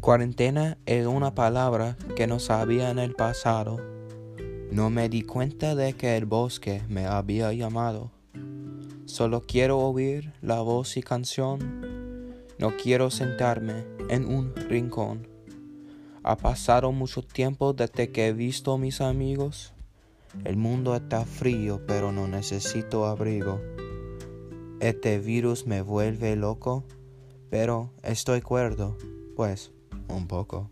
Cuarentena es una palabra que no sabía en el pasado. No me di cuenta de que el bosque me había llamado. Solo quiero oír la voz y canción. No quiero sentarme en un rincón. Ha pasado mucho tiempo desde que he visto a mis amigos. El mundo está frío, pero no necesito abrigo. Este virus me vuelve loco, pero estoy cuerdo, pues un poco.